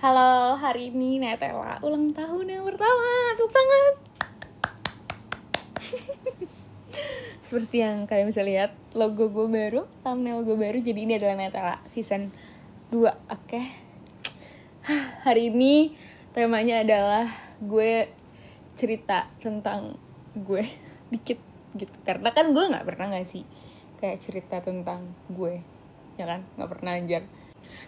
Halo, hari ini Netela ulang tahun yang pertama. Tepuk tangan. Seperti yang kalian bisa lihat, logo gue baru, thumbnail gue baru. Jadi ini adalah Netela season 2. Oke. Hari ini temanya adalah gue cerita tentang gue dikit gitu. Karena kan gue nggak pernah ngasih kayak cerita tentang gue, ya kan? Nggak pernah anjir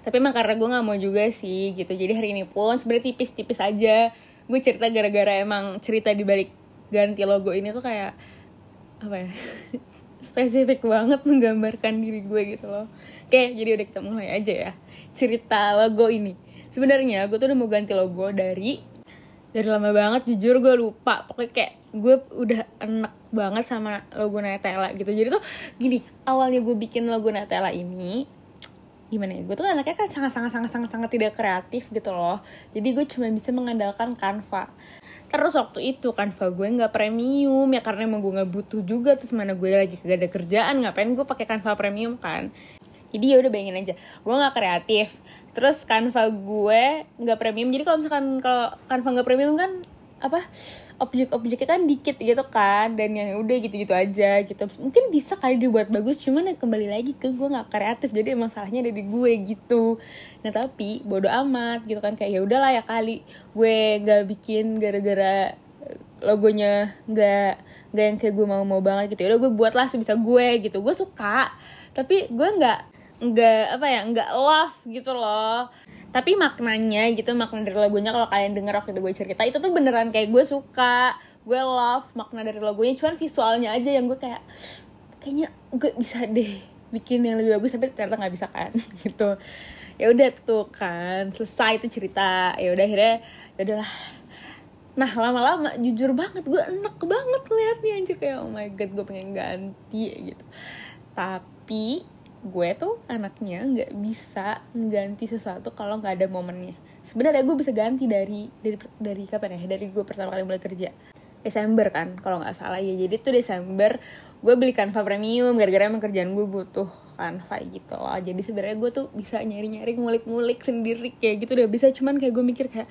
tapi emang karena gue nggak mau juga sih gitu. Jadi hari ini pun sebenarnya tipis-tipis aja. Gue cerita gara-gara emang cerita di balik ganti logo ini tuh kayak apa ya spesifik banget menggambarkan diri gue gitu loh. Oke jadi udah kita mulai aja ya cerita logo ini. Sebenarnya gue tuh udah mau ganti logo dari dari lama banget jujur gue lupa. Pokoknya kayak gue udah enak banget sama logo Nutella gitu. Jadi tuh gini awalnya gue bikin logo Nutella ini gimana ya gue tuh anaknya kan sangat sangat sangat sangat sangat tidak kreatif gitu loh. Jadi gue cuma bisa mengandalkan Canva. Terus waktu itu Canva gue nggak premium ya karena emang gue nggak butuh juga terus mana gue lagi gak ada kerjaan ngapain gue pakai Canva premium kan? Jadi ya udah bayangin aja gue nggak kreatif terus Canva gue nggak premium. Jadi kalau misalkan kalau Canva nggak premium kan apa objek-objeknya kan dikit gitu kan dan yang udah gitu-gitu aja gitu. Mungkin bisa kali dibuat bagus cuman ya kembali lagi ke gue nggak kreatif jadi emang salahnya dari gue gitu. Nah tapi bodo amat gitu kan kayak ya udahlah ya kali gue nggak bikin gara-gara logonya nggak nggak yang kayak gue mau mau banget gitu. Ya udah gue buat lah sebisa gue gitu. Gue suka tapi gue nggak nggak apa ya nggak love gitu loh tapi maknanya gitu makna dari lagunya kalau kalian denger waktu itu gue cerita itu tuh beneran kayak gue suka gue love makna dari lagunya cuman visualnya aja yang gue kayak kayaknya gue bisa deh bikin yang lebih bagus tapi ternyata nggak bisa kan gitu. Ya udah tuh kan selesai itu cerita ya udah akhirnya ya udahlah. Nah lama-lama jujur banget gue enak banget liatnya anjir kayak oh my god gue pengen ganti gitu. Tapi gue tuh anaknya nggak bisa mengganti sesuatu kalau nggak ada momennya. Sebenarnya gue bisa ganti dari dari dari kapan ya? Dari gue pertama kali mulai kerja. Desember kan kalau nggak salah ya. Jadi tuh Desember gue beli Canva premium gara-gara emang kerjaan gue butuh Canva gitu loh. Jadi sebenarnya gue tuh bisa nyari-nyari ngulik-ngulik sendiri kayak gitu. Udah bisa cuman kayak gue mikir kayak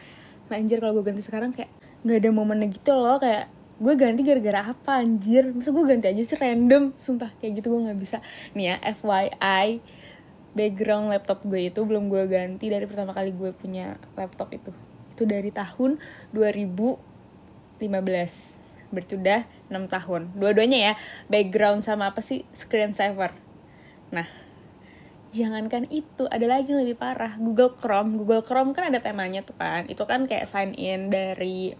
anjir kalau gue ganti sekarang kayak nggak ada momennya gitu loh. Kayak gue ganti gara-gara apa anjir? Masa gue ganti aja sih random sumpah. Kayak gitu gue nggak bisa. Nih ya FYI background laptop gue itu belum gue ganti dari pertama kali gue punya laptop itu. Itu dari tahun 2015 berarti udah 6 tahun. Dua-duanya ya background sama apa sih? Screen saver. Nah jangankan itu ada lagi yang lebih parah. Google Chrome. Google Chrome kan ada temanya tuh kan. Itu kan kayak sign in dari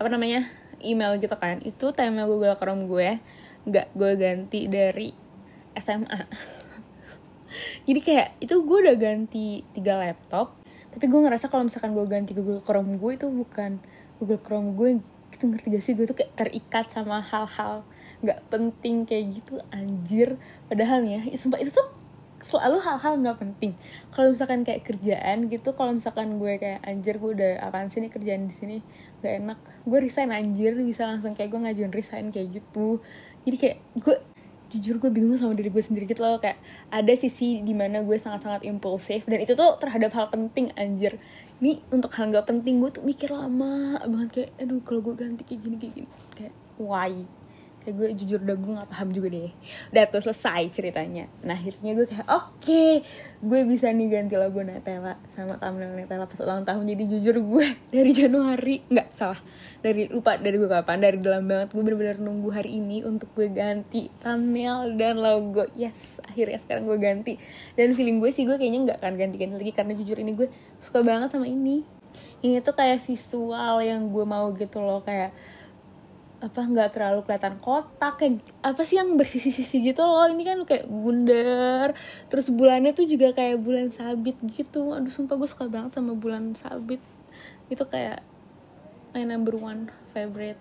apa namanya email gitu kan itu tema Google Chrome gue nggak gue ganti dari SMA jadi kayak itu gue udah ganti tiga laptop tapi gue ngerasa kalau misalkan gue ganti Google Chrome gue itu bukan Google Chrome gue gitu ngerti gak sih? Gue tuh kayak terikat sama hal-hal nggak penting kayak gitu anjir. Padahal ya sumpah itu tuh selalu hal-hal nggak penting. Kalau misalkan kayak kerjaan gitu kalau misalkan gue kayak anjir gue udah apaan sih nih kerjaan di sini? Gak enak. Gue resign anjir bisa langsung kayak gue ngajuin resign kayak gitu. Jadi kayak gue jujur gue bingung sama diri gue sendiri gitu loh. Kayak ada sisi di mana gue sangat-sangat impulsif dan itu tuh terhadap hal penting anjir. Ini untuk hal gak penting gue tuh mikir lama banget kayak aduh kalau gue ganti kayak gini kayak gini. Kayak why kayak gue jujur udah gue gak paham juga deh. Udah tuh selesai ceritanya. Nah akhirnya gue kayak oke okay, gue bisa nih ganti lagu Nutella sama thumbnail Nutella pas ulang tahun. Jadi jujur gue dari Januari nggak salah. Dari lupa dari gue kapan dari dalam banget. Gue bener-bener nunggu hari ini untuk gue ganti thumbnail dan logo. Yes akhirnya sekarang gue ganti. Dan feeling gue sih gue kayaknya nggak akan ganti-ganti lagi karena jujur ini gue suka banget sama ini. Ini tuh kayak visual yang gue mau gitu loh kayak apa nggak terlalu kelihatan kotak kayak apa sih yang bersisi-sisi gitu loh. Ini kan kayak bundar terus bulannya tuh juga kayak bulan sabit gitu. Aduh sumpah gue suka banget sama bulan sabit. Itu kayak my number one favorite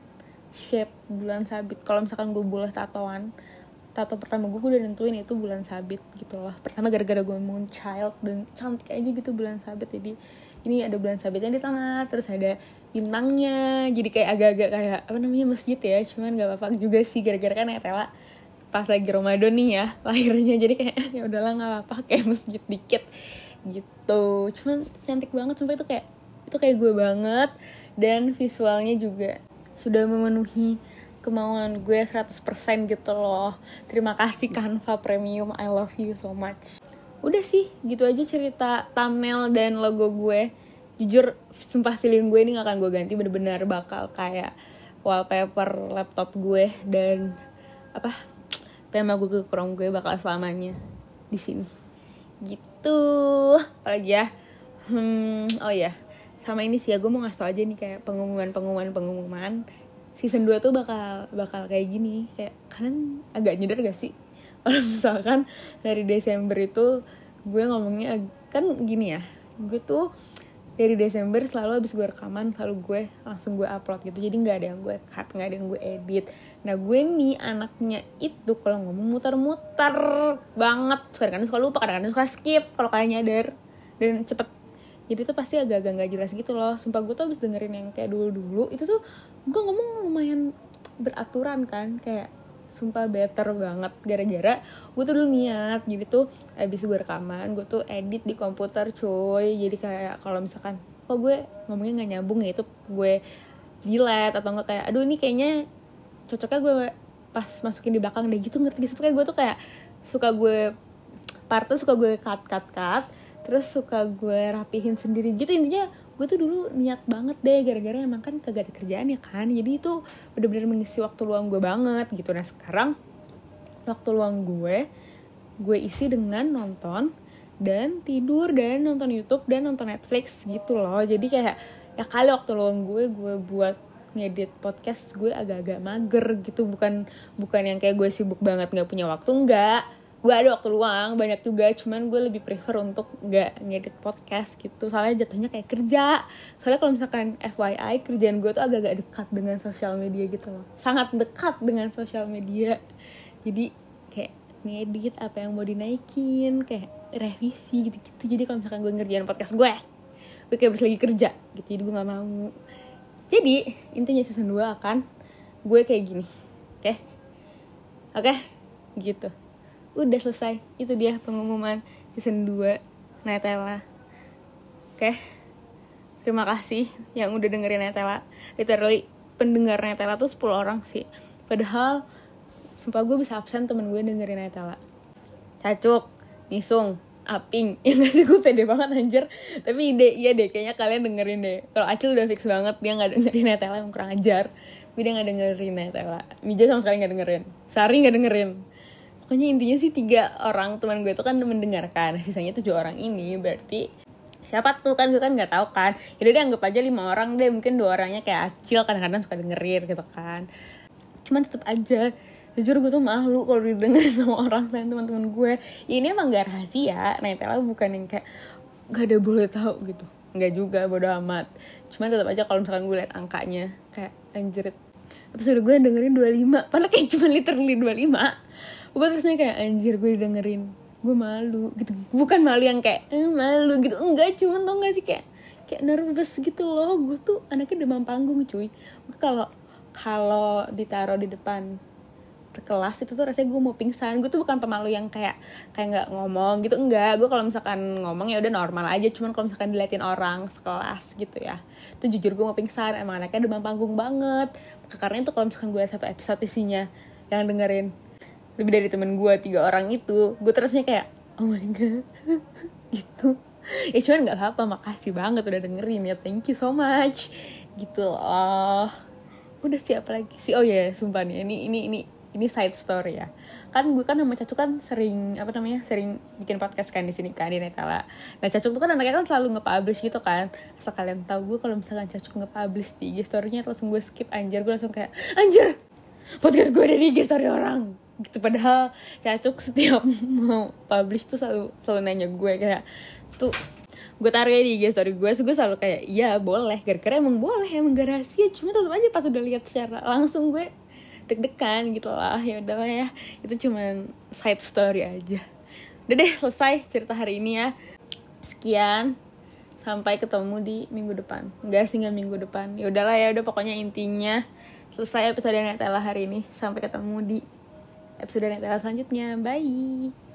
shape bulan sabit. Kalau misalkan gue boleh tatoan tato pertama gue, gue udah nentuin itu bulan sabit gitu loh. Pertama gara-gara gue mau child dan cantik aja gitu bulan sabit. Jadi ini ada bulan sabitnya di sana terus ada bintangnya jadi kayak agak-agak kayak apa namanya masjid ya cuman gak apa-apa juga sih gara-gara kan Tela pas lagi Ramadan nih ya lahirnya jadi kayak ya udahlah nggak apa-apa kayak masjid dikit gitu. Cuman cantik banget sumpah itu kayak itu kayak gue banget dan visualnya juga sudah memenuhi kemauan gue 100% gitu loh. Terima kasih Canva Premium I love you so much. Udah sih gitu aja cerita thumbnail dan logo gue jujur sumpah feeling gue ini gak akan gue ganti bener-bener bakal kayak wallpaper laptop gue dan apa tema Google Chrome gue bakal selamanya di sini. Gitu. Apalagi ya? Hmm, oh ya sama ini sih ya gue mau ngasih aja nih kayak pengumuman pengumuman pengumuman. Season 2 tuh bakal bakal kayak gini. Kayak kalian agak nyadar gak sih? Kalau misalkan dari Desember itu gue ngomongnya kan gini ya. Gue tuh dari Desember selalu habis gue rekaman selalu gue langsung gue upload gitu. Jadi nggak ada yang gue cut nggak ada yang gue edit. Nah gue nih anaknya itu kalau ngomong muter-muter banget. Kadang-kadang suka lupa kadang-kadang suka skip kalau kalian nyadar. Dan cepet. Jadi tuh pasti agak-agak nggak jelas gitu loh. Sumpah gue tuh habis dengerin yang kayak dulu-dulu itu tuh gue ngomong lumayan beraturan kan. Kayak sumpah better banget. Gara-gara gue tuh dulu niat jadi tuh abis gue rekaman gue tuh edit di komputer cuy. Jadi kayak kalau misalkan kok gue ngomongnya nggak nyambung ya itu gue delete atau enggak kayak aduh ini kayaknya cocoknya gue pas masukin di belakang deh gitu. Ngerti gitu. Kayak gue tuh kayak suka gue partnya suka gue cut cut cut. Terus suka gue rapihin sendiri gitu. Intinya gue tuh dulu niat banget deh gara-gara emang kan kagak ada kerjaan ya kan. Jadi itu bener-bener mengisi waktu luang gue banget gitu. Nah sekarang waktu luang gue gue isi dengan nonton dan tidur dan nonton YouTube dan nonton Netflix gitu loh. Jadi kayak ya kali waktu luang gue gue buat ngedit podcast gue agak-agak mager gitu. Bukan bukan yang kayak gue sibuk banget nggak punya waktu enggak gue ada waktu luang banyak juga. Cuman gue lebih prefer untuk nggak ngedit podcast gitu. Soalnya jatuhnya kayak kerja. Soalnya kalau misalkan FYI kerjaan gue tuh agak-agak dekat dengan sosial media gitu loh. Sangat dekat dengan sosial media. Jadi kayak ngedit apa yang mau dinaikin kayak revisi gitu-gitu. Jadi kalau misalkan gue ngerjain podcast gue gue kayak harus lagi kerja gitu. Jadi gue nggak mau. Jadi intinya season 2 akan gue kayak gini. Oke? Okay? oke? Okay? gitu udah selesai. Itu dia pengumuman season 2 Netella oke. Terima kasih yang udah dengerin Netella literally pendengar Netella tuh 10 orang sih. Padahal sumpah gue bisa absen temen gue dengerin Netella cacuk nisung aping. Ya gak sih gue pede banget anjir. Tapi ide iya deh kayaknya kalian dengerin deh. Kalau Acil udah fix banget dia nggak dengerin Netella yang kurang ajar. Tapi dia nggak dengerin Netella Mija sama sekali nggak dengerin. Sari nggak dengerin pokoknya intinya sih tiga orang teman gue itu kan mendengarkan. Sisanya tujuh orang ini berarti siapa tuh? Kan gue kan nggak tahu kan. Jadi dia anggap aja lima orang deh. Mungkin dua orangnya kayak acil kadang-kadang suka dengerin gitu kan. Cuman tetap aja jujur gue tuh malu kalau didengerin sama orang lain teman-teman gue. Ya, ini emang gak rahasia. Nah itu bukan yang kayak gak ada boleh tahu gitu. Nggak juga bodo amat. Cuman tetap aja kalau misalkan gue liat angkanya kayak anjir episode gue dengerin 25 padahal kayak cuma literally 25 gue terusnya kayak anjir gue dengerin gue malu gitu. Bukan malu yang kayak eh, malu gitu. Enggak cuman tau gak sih kayak kayak nervous gitu loh. Gue tuh anaknya demam panggung cuy. Kalau kalau ditaruh di depan kelas itu tuh rasanya gue mau pingsan. Gue tuh bukan pemalu yang kayak kayak nggak ngomong gitu. Enggak gue kalau misalkan ngomong ya udah normal aja. Cuman kalau misalkan diliatin orang sekelas gitu ya itu jujur gue mau pingsan. Emang anaknya demam panggung banget. Karena itu kalau misalkan gue satu episode isinya yang dengerin lebih dari temen gue tiga orang itu. Gue terusnya kayak oh my god. Gitu. Ya cuman nggak apa-apa. Makasih banget udah dengerin ya. Thank you so much. Gitu loh. Udah siap lagi sih? Oh ya yeah, sumpah nih. Ini ini ini ini side story ya. Kan gue kan sama Cacuk kan sering apa namanya sering bikin podcast kan di sini kan di Netala. Nah Cacuk tuh kan anaknya kan selalu nge-publish gitu kan. Asal kalian tahu gue kalau misalkan Cacuk nge-publish di IG story-nya langsung gue skip anjir. Gue langsung kayak anjir! Podcast gue ada di IG story orang gitu. Padahal cacuk setiap mau publish tuh selalu selalu nanya gue kayak tuh gue taruh ya di IG story gue, so gue selalu kayak iya boleh, gara-gara emang boleh, emang gak rahasia, cuma tetap aja pas udah lihat secara langsung gue deg-degan gitu lah, ya udahlah ya, itu cuman side story aja. Udah deh selesai cerita hari ini ya, sekian, sampai ketemu di minggu depan, enggak sih nggak minggu depan, ya udahlah ya, udah pokoknya intinya. Selesai episode Netella hari ini, sampai ketemu di episode Netella selanjutnya. Bye!